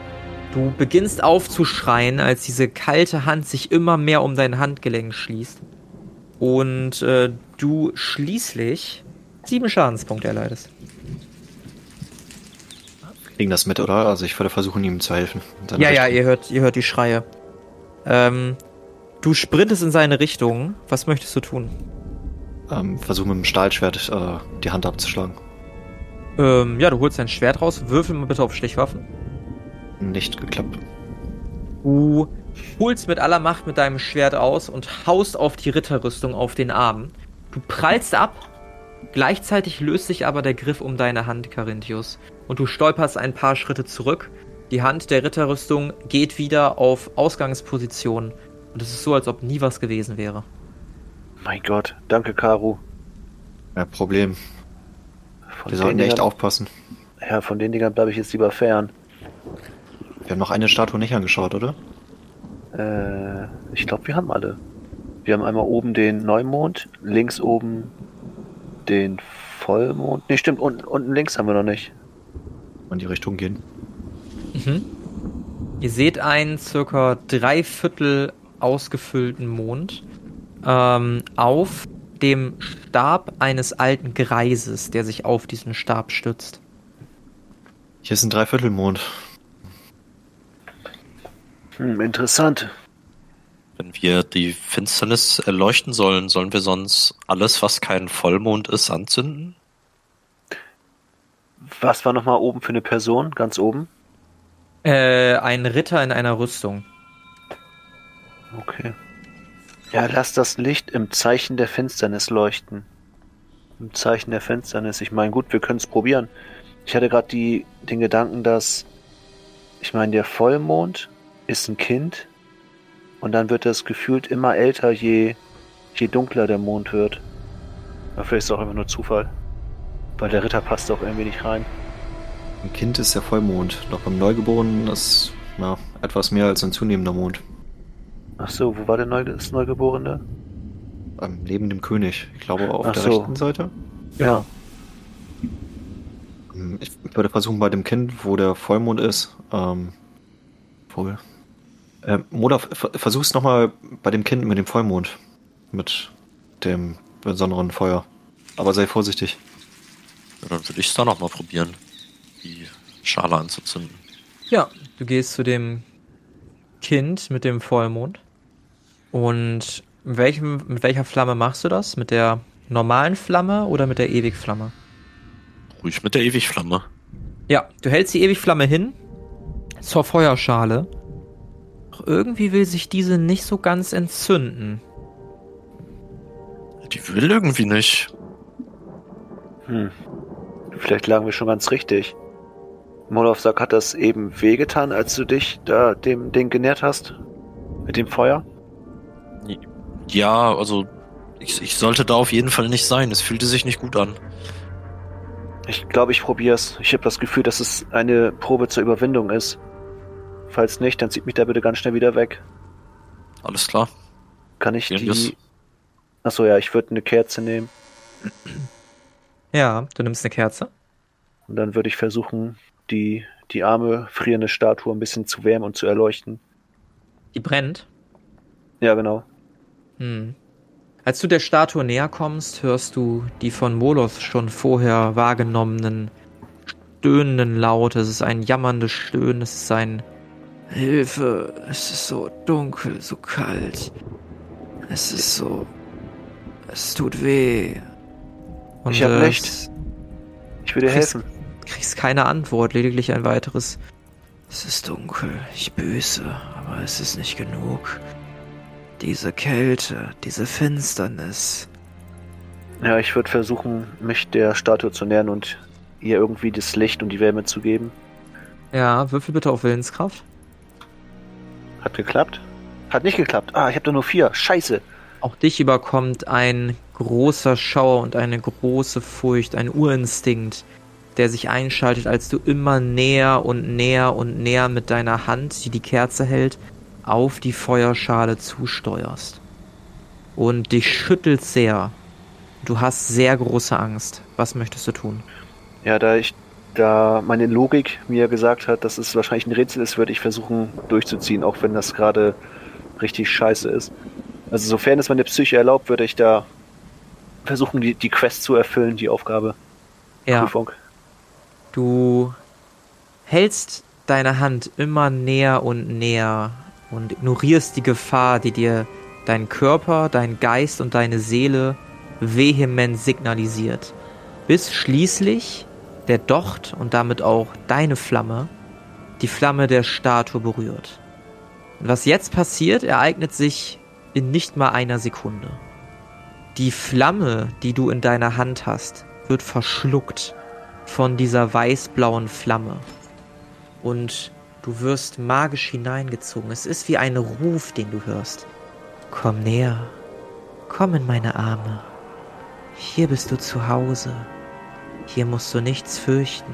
Du beginnst aufzuschreien, als diese kalte Hand sich immer mehr um dein Handgelenk schließt. Und äh, du schließlich sieben Schadenspunkte erleidest. Kriegen das mit, oder? Also ich würde versuchen, ihm zu helfen. Ja, ja, Richtung. ihr hört, ihr hört die Schreie. Ähm, du sprintest in seine Richtung. Was möchtest du tun? Ähm, versuche mit dem Stahlschwert äh, die Hand abzuschlagen. Ähm, ja, du holst dein Schwert raus. Würfel mal bitte auf Stichwaffen. Nicht geklappt. Du holst mit aller Macht mit deinem Schwert aus und haust auf die Ritterrüstung auf den Arm. Du prallst ab, gleichzeitig löst sich aber der Griff um deine Hand, Carinthius. Und du stolperst ein paar Schritte zurück. Die Hand der Ritterrüstung geht wieder auf Ausgangsposition. Und es ist so, als ob nie was gewesen wäre. Mein Gott, danke, Karu. Ja, Problem. Von Wir sollten echt aufpassen. Ja, von den Dingern bleibe ich jetzt lieber fern. Wir haben noch eine Statue nicht angeschaut, oder? Äh, ich glaube, wir haben alle. Wir haben einmal oben den Neumond, links oben den Vollmond. Nee, stimmt, unten, unten links haben wir noch nicht. In die Richtung gehen. Mhm. Ihr seht einen circa dreiviertel ausgefüllten Mond ähm, auf dem Stab eines alten Greises, der sich auf diesen Stab stützt. Hier ist ein Dreiviertelmond. Hm, interessant. Wenn wir die Finsternis erleuchten sollen, sollen wir sonst alles, was kein Vollmond ist, anzünden? Was war nochmal oben für eine Person? Ganz oben? Äh, ein Ritter in einer Rüstung. Okay. Ja, lass das Licht im Zeichen der Finsternis leuchten. Im Zeichen der Finsternis. Ich meine, gut, wir können es probieren. Ich hatte gerade die den Gedanken, dass ich meine, der Vollmond ist ein Kind und dann wird es gefühlt immer älter, je je dunkler der Mond wird. Aber vielleicht ist es auch einfach nur Zufall. Weil der Ritter passt auch irgendwie nicht rein. Ein Kind ist der Vollmond. Doch beim Neugeborenen ist ja, etwas mehr als ein zunehmender Mond. Ach so, wo war der Neu das Neugeborene? Ähm, neben dem König. Ich glaube auf Ach der so. rechten Seite. Ja. Ähm, Ich würde versuchen, bei dem Kind, wo der Vollmond ist, ähm, wohl. Ähm, Moda, ver- versuch's nochmal bei dem Kind mit dem Vollmond. Mit dem besonderen Feuer. Aber sei vorsichtig. Ja, dann würde ich es da nochmal probieren, die Schale anzuzünden. Ja, du gehst zu dem Kind mit dem Vollmond. Und mit, welchem, mit welcher Flamme machst du das? Mit der normalen Flamme oder mit der Ewigflamme? Ruhig mit der Ewigflamme. Ja, du hältst die Ewigflamme hin zur Feuerschale. Doch irgendwie will sich diese nicht so ganz entzünden. Die will irgendwie nicht. Hm. Vielleicht lagen wir schon ganz richtig. Molov hat das eben wehgetan, als du dich da dem Ding genährt hast? Mit dem Feuer? Ja, also ich, ich sollte da auf jeden Fall nicht sein. Es fühlte sich nicht gut an. Ich glaube, ich probier's. Ich habe das Gefühl, dass es eine Probe zur Überwindung ist. Falls nicht, dann zieht mich da bitte ganz schnell wieder weg. Alles klar. Kann ich Ja, die. das- Achso, ja, ich würde eine Kerze nehmen. Ja, du nimmst eine Kerze. Und dann würde ich versuchen, die, die arme, frierende Statue ein bisschen zu wärmen und zu erleuchten. Die brennt? Ja, genau. Hm. Als du der Statue näher kommst, hörst du die von Moloth schon vorher wahrgenommenen stöhnenden Laute. Es ist ein jammerndes Stöhnen, es ist ein Hilfe, es ist so dunkel, so kalt. Es ist so. Es tut weh. Und ich habe Licht. Ich will dir helfen. Kriegst keine Antwort, lediglich ein weiteres. Es ist dunkel, ich büße, aber es ist nicht genug. Diese Kälte, diese Finsternis. Ja, ich würde versuchen, mich der Statue zu nähern und ihr irgendwie das Licht und die Wärme zu geben. Ja, würfel bitte auf Willenskraft. Hat geklappt? Hat nicht geklappt. Ah, ich habe da nur vier. Scheiße. Auch dich überkommt ein großer Schauer und eine große Furcht, ein Urinstinkt, der sich einschaltet, als du immer näher und näher und näher mit deiner Hand, die die Kerze hält, auf die Feuerschale zusteuerst. Und dich schüttelt sehr. Du hast sehr große Angst. Was möchtest du tun? Ja, da ich da meine Logik mir gesagt hat, dass es wahrscheinlich ein Rätsel ist, würde ich versuchen durchzuziehen, auch wenn das gerade richtig scheiße ist. Also sofern es meine Psyche erlaubt, würde ich da versuchen, die, die Quest zu erfüllen, die Aufgabe. Ja. Prüfung. Du hältst deine Hand immer näher und näher und ignorierst die Gefahr, die dir dein Körper, dein Geist und deine Seele vehement signalisiert. Bis schließlich der Docht und damit auch deine Flamme die Flamme der Statue berührt. Und was jetzt passiert, ereignet sich in nicht mal einer Sekunde. Die Flamme, die du in deiner Hand hast, wird verschluckt von dieser weißblauen Flamme. Und du wirst magisch hineingezogen. Es ist wie ein Ruf, den du hörst. Komm näher. Komm in meine Arme. Hier bist du zu Hause. Hier musst du nichts fürchten.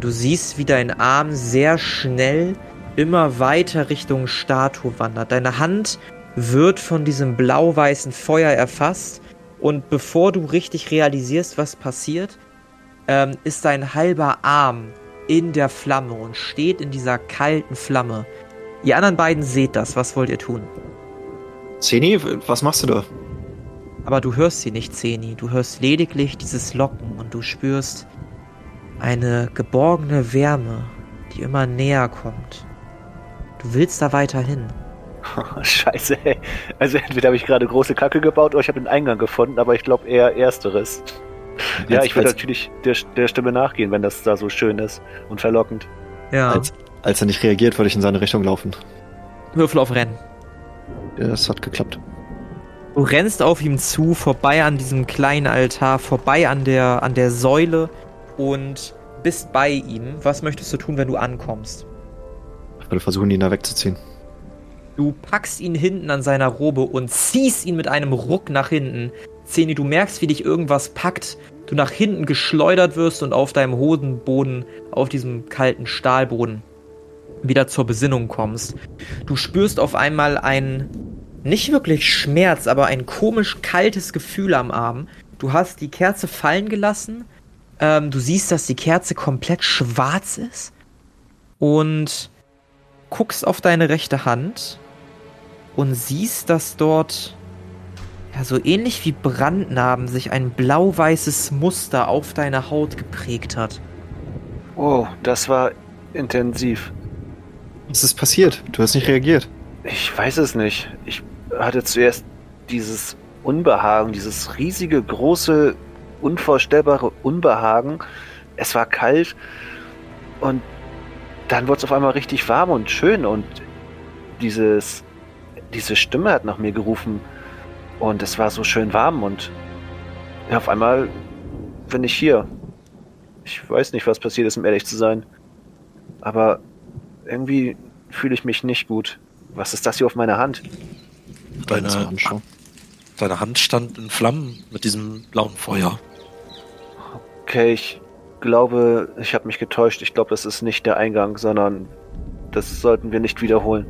Du siehst, wie dein Arm sehr schnell immer weiter Richtung Statue wandert. Deine Hand wird von diesem blau-weißen Feuer erfasst und bevor du richtig realisierst, was passiert, ähm, ist dein halber Arm in der Flamme und steht in dieser kalten Flamme. Ihr anderen beiden seht das. Was wollt ihr tun? Zeni, was machst du da? Aber du hörst sie nicht, Zeni. Du hörst lediglich dieses Locken und du spürst eine geborgene Wärme, die immer näher kommt. Du willst da weiter hin. Scheiße, ey. Also entweder habe ich gerade große Kacke gebaut oder ich habe den Eingang gefunden, aber ich glaube eher ersteres. Als, ja, ich würde natürlich der, der, Stimme nachgehen, wenn das da so schön ist und verlockend. Ja. Als, als er nicht reagiert, würde ich in seine Richtung laufen. Würfel auf Rennen. Ja, das hat geklappt. Du rennst auf ihm zu, vorbei an diesem kleinen Altar, vorbei an der, an der Säule und bist bei ihm. Was möchtest du tun, wenn du ankommst? Ich würde versuchen, ihn da wegzuziehen. Du packst ihn hinten an seiner Robe und ziehst ihn mit einem Ruck nach hinten. Zeni, du merkst, wie dich irgendwas packt, du nach hinten geschleudert wirst und auf deinem Hosenboden, auf diesem kalten Stahlboden, wieder zur Besinnung kommst. Du spürst auf einmal ein nicht wirklich Schmerz, aber ein komisch kaltes Gefühl am Arm. Du hast die Kerze fallen gelassen. Ähm, du siehst, dass die Kerze komplett schwarz ist. Und guckst auf deine rechte Hand und siehst, dass dort ja so ähnlich wie Brandnarben sich ein blau-weißes Muster auf deiner Haut geprägt hat. Oh, das war intensiv. Was ist passiert? Du hast nicht reagiert. Ich weiß es nicht. Ich hatte zuerst dieses Unbehagen, dieses riesige, große, unvorstellbare Unbehagen. Es war kalt und dann wurde es auf einmal richtig warm und schön und dieses, diese Stimme hat nach mir gerufen und es war so schön warm und auf einmal bin ich hier. Ich weiß nicht, was passiert ist, um ehrlich zu sein. Aber irgendwie fühle ich mich nicht gut. Was ist das hier auf meiner Hand? Deine, deine Hand stand in Flammen mit diesem blauen Feuer. Okay, ich glaube, ich habe mich getäuscht. Ich glaube, das ist nicht der Eingang, sondern das sollten wir nicht wiederholen.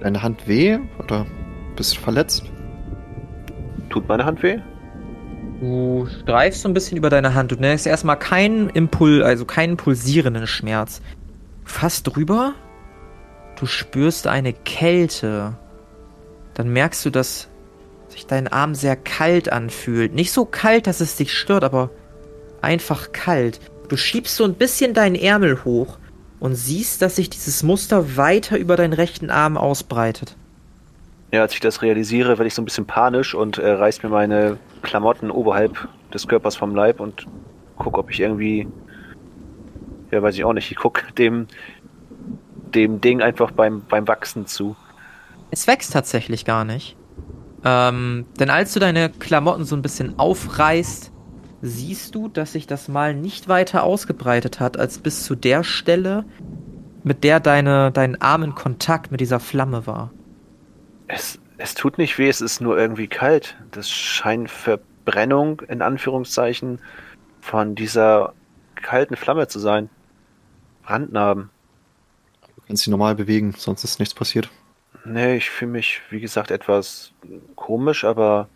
Deine Hand weh oder bist du verletzt? Tut meine Hand weh? Du streifst so ein bisschen über deine Hand. Du merkst erstmal keinen Impuls, also keinen pulsierenden Schmerz. Fast drüber du spürst eine Kälte. Dann merkst du, dass sich dein Arm sehr kalt anfühlt. Nicht so kalt, dass es dich stört, aber einfach kalt. Du schiebst so ein bisschen deinen Ärmel hoch und siehst, dass sich dieses Muster weiter über deinen rechten Arm ausbreitet. Ja, als ich das realisiere, werde ich so ein bisschen panisch und äh, reiß mir meine Klamotten oberhalb des Körpers vom Leib und guck, ob ich irgendwie, ja, weiß ich auch nicht, ich guck dem, dem Ding einfach beim, beim Wachsen zu. Es wächst tatsächlich gar nicht. Ähm, denn als du deine Klamotten so ein bisschen aufreißt, siehst du, dass sich das Mal nicht weiter ausgebreitet hat, als bis zu der Stelle, mit der deine, dein Arm in Kontakt mit dieser Flamme war. Es, es tut nicht weh, es ist nur irgendwie kalt. Das scheint Verbrennung, in Anführungszeichen, von dieser kalten Flamme zu sein. Brandnarben. Kannst dich normal bewegen, sonst ist nichts passiert. Nee, ich fühle mich, wie gesagt, etwas komisch, aber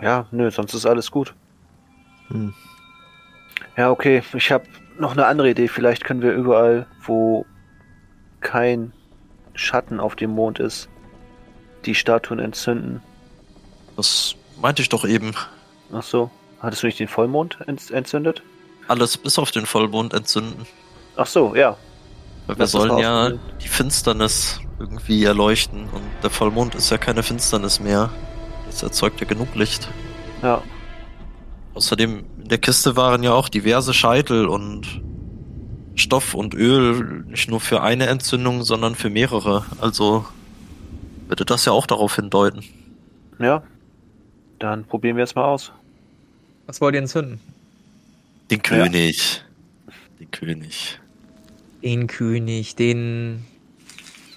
ja, nö, sonst ist alles gut. Hm. Ja, okay, ich habe noch eine andere Idee. Vielleicht können wir überall, wo kein Schatten auf dem Mond ist, die Statuen entzünden. Das meinte ich doch eben. Ach so, hattest du nicht den Vollmond ent entzündet? Alles bis auf den Vollmond entzünden. Ach so, ja. Weil wir sollen ja die Finsternis irgendwie erleuchten. Und der Vollmond ist ja keine Finsternis mehr. Das erzeugt ja genug Licht. Ja, Außerdem in der Kiste waren ja auch diverse Scheitel und Stoff und Öl, nicht nur für eine Entzündung, sondern für mehrere. Also würde das ja auch darauf hindeuten. ja. Dann probieren wir es mal aus. Was wollt ihr entzünden? Den König. Den König. Den König, den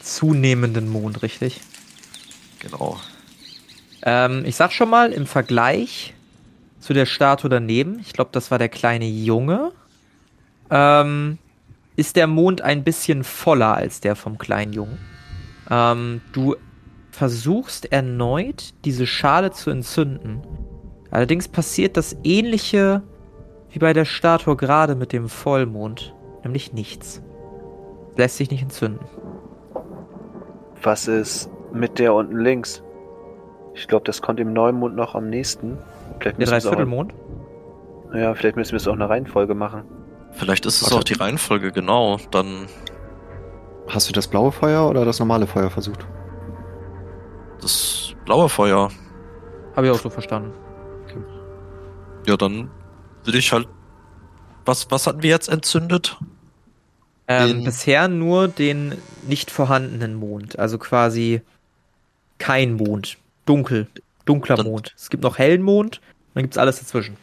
zunehmenden Mond, richtig? Genau. Ähm, ich sag schon mal, im Vergleich zu der Statue daneben, ich glaube, das war der kleine Junge, ähm, ist der Mond ein bisschen voller als der vom kleinen Jungen. Ähm, du versuchst erneut, diese Schale zu entzünden. Allerdings passiert das ähnliche wie bei der Statue gerade mit dem Vollmond, nämlich nichts. Lässt sich nicht entzünden. Was ist mit der unten links? Ich glaube, das kommt im Neumond noch am nächsten. Vielleicht Der müssen, wir es auch, Dreiviertelmond? ja, vielleicht müssen wir es auch eine Reihenfolge machen. Vielleicht ist es Warte. auch die Reihenfolge genau. Dann Hast du das blaue Feuer oder das normale Feuer versucht? das blaue Feuer. Habe ich auch so verstanden. Ja, dann würde ich halt. Was, was hatten wir jetzt entzündet? Ähm, bisher nur den nicht vorhandenen Mond, also quasi kein Mond. Dunkel. Dunkler Dann- Mond. Es gibt noch hellen Mond, dann gibt's alles dazwischen.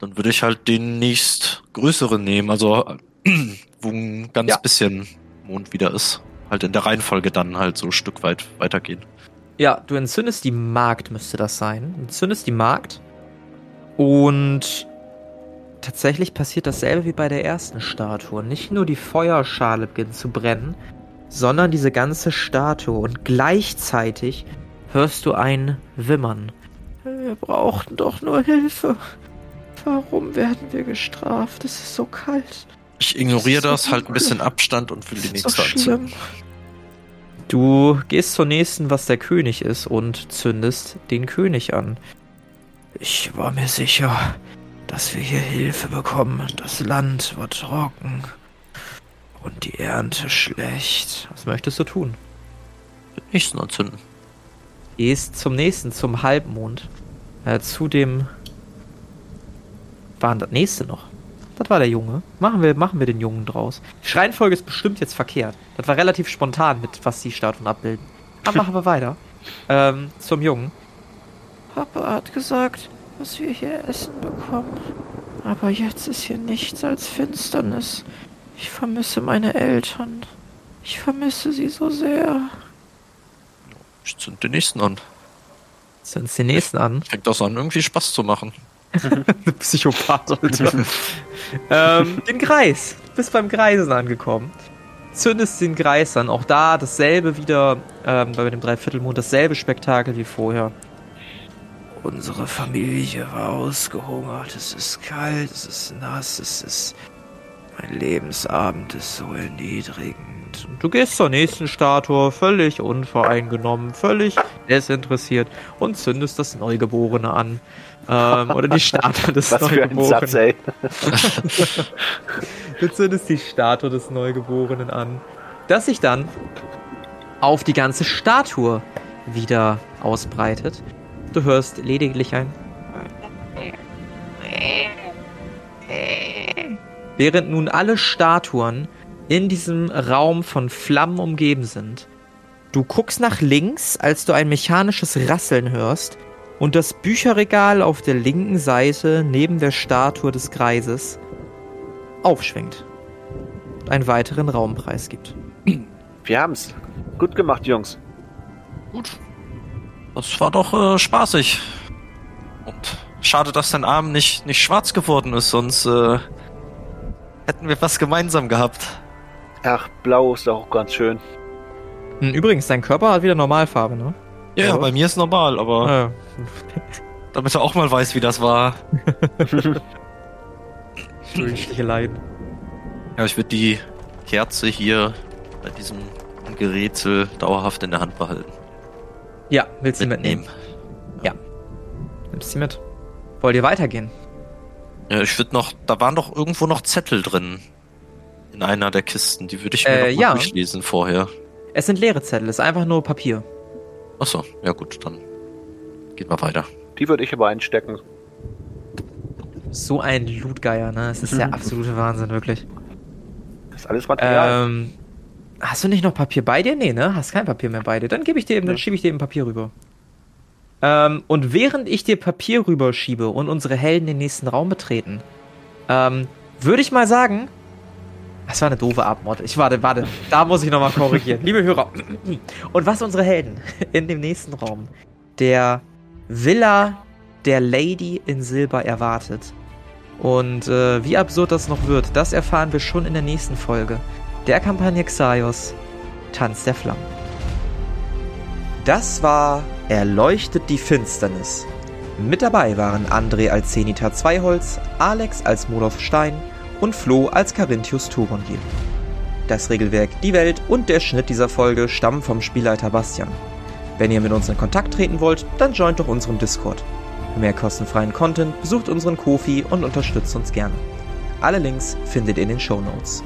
Dann würde ich halt den nächst größeren nehmen, also wo ein ganz Ja. bisschen Mond wieder ist. Halt in der Reihenfolge dann halt so ein Stück weit weitergehen. Ja, du entzündest die Magd, müsste das sein. Entzündest die Magd. Und tatsächlich passiert dasselbe wie bei der ersten Statue. Nicht nur die Feuerschale beginnt zu brennen, sondern diese ganze Statue. Und gleichzeitig hörst du ein Wimmern. Wir brauchten doch nur Hilfe. Warum werden wir gestraft? Es ist so kalt. Ich ignoriere Das das, so halt ein bisschen Abstand und will die nächste anzünden. Du gehst zur nächsten, was der König ist, und zündest den König an. Ich war mir sicher, dass wir hier Hilfe bekommen. Das Land war trocken und die Ernte schlecht. Was möchtest du tun? Den nächsten anzünden. Gehst zum nächsten, zum Halbmond. Äh, zu dem. War das nächste noch? Das war der Junge. Machen wir, machen wir den Jungen draus. Die Schreienfolge ist bestimmt jetzt verkehrt. Das war relativ spontan mit, was die Statuen abbilden. Aber machen wir weiter. Ähm, zum Jungen. Papa hat gesagt, dass wir hier Essen bekommen. Aber jetzt ist hier nichts als Finsternis. Ich vermisse meine Eltern. Ich vermisse sie so sehr. Ich zünd den nächsten an. Zündest den nächsten an. Fängt das an, irgendwie Spaß zu machen. Psychopath, Alter. ähm, den Kreis. Du bist beim Kreisen angekommen. Zündest den Kreis an. Auch da dasselbe wieder, ähm, bei dem Dreiviertelmond, dasselbe Spektakel wie vorher. Unsere Familie war ausgehungert. Es ist kalt, es ist nass, es ist. Mein Lebensabend ist so erniedrigend. Und du gehst zur nächsten Statue, völlig unvoreingenommen, völlig desinteressiert und zündest das Neugeborene an. Ähm, oder die Statue des Was für ein Neugeborenen. Satz, ey. Du zündest die Statue des Neugeborenen an, das sich dann auf die ganze Statue wieder ausbreitet. Du hörst lediglich ein. Während nun alle Statuen in diesem Raum von Flammen umgeben sind. Du guckst nach links, als du ein mechanisches Rasseln hörst und das Bücherregal auf der linken Seite neben der Statue des Greises aufschwingt und einen weiteren Raumpreis gibt. Wir haben's. Gut gemacht, Jungs. Gut. Das war doch äh, spaßig. Und schade, dass dein Arm nicht, nicht schwarz geworden ist, sonst äh, hätten wir was gemeinsam gehabt. Ach, blau ist doch auch ganz schön. Hm, Übrigens, dein Körper hat wieder Normalfarbe, ne? Ja, Ja. bei mir ist normal, aber Ja. damit er auch mal weiß, wie das war. Schuldige Leiden. Ja, ich würde die Kerze hier bei diesem Gerätsel dauerhaft in der Hand behalten. Ja, willst du mitnehmen? Nimmst sie mit. Wollt ihr weitergehen? Ja, ich würde noch, da waren doch irgendwo noch Zettel drin. In einer der Kisten. Die würde ich mir Äh, noch mal ja. durchlesen vorher. Es sind leere Zettel, es ist einfach nur Papier. Achso, ja gut, dann geht mal weiter. Die würde ich aber einstecken. So ein Lootgeier, ne? Es ist der Mhm. absolute Wahnsinn, wirklich. Das ist alles Material. Ähm, hast du nicht noch Papier bei dir? Nee, ne? Hast kein Papier mehr bei dir. Dann gebe ich dir eben, dann Nee. schiebe ich dir eben Papier rüber. Ähm, und während ich dir Papier rüberschiebe und unsere Helden den nächsten Raum betreten, ähm, würde ich mal sagen, das war eine doofe Abmord. Ich warte, warte, da muss ich nochmal korrigieren. Liebe Hörer, und was unsere Helden in dem nächsten Raum, der Villa der Lady in Silber erwartet. Und äh, wie absurd das noch wird, das erfahren wir schon in der nächsten Folge der Kampagne Xaios Tanz der Flammen. Das war Erleuchtet die Finsternis. Mit dabei waren André als Zenita Zweiholz, Alex als Molov Stein und Flo als Carinthius Turondil. Das Regelwerk, die Welt und der Schnitt dieser Folge stammen vom Spielleiter Bastian. Wenn ihr mit uns in Kontakt treten wollt, dann joint doch unserem Discord. Für mehr kostenfreien Content besucht unseren Kofi und unterstützt uns gerne. Alle Links findet ihr in den Show Notes.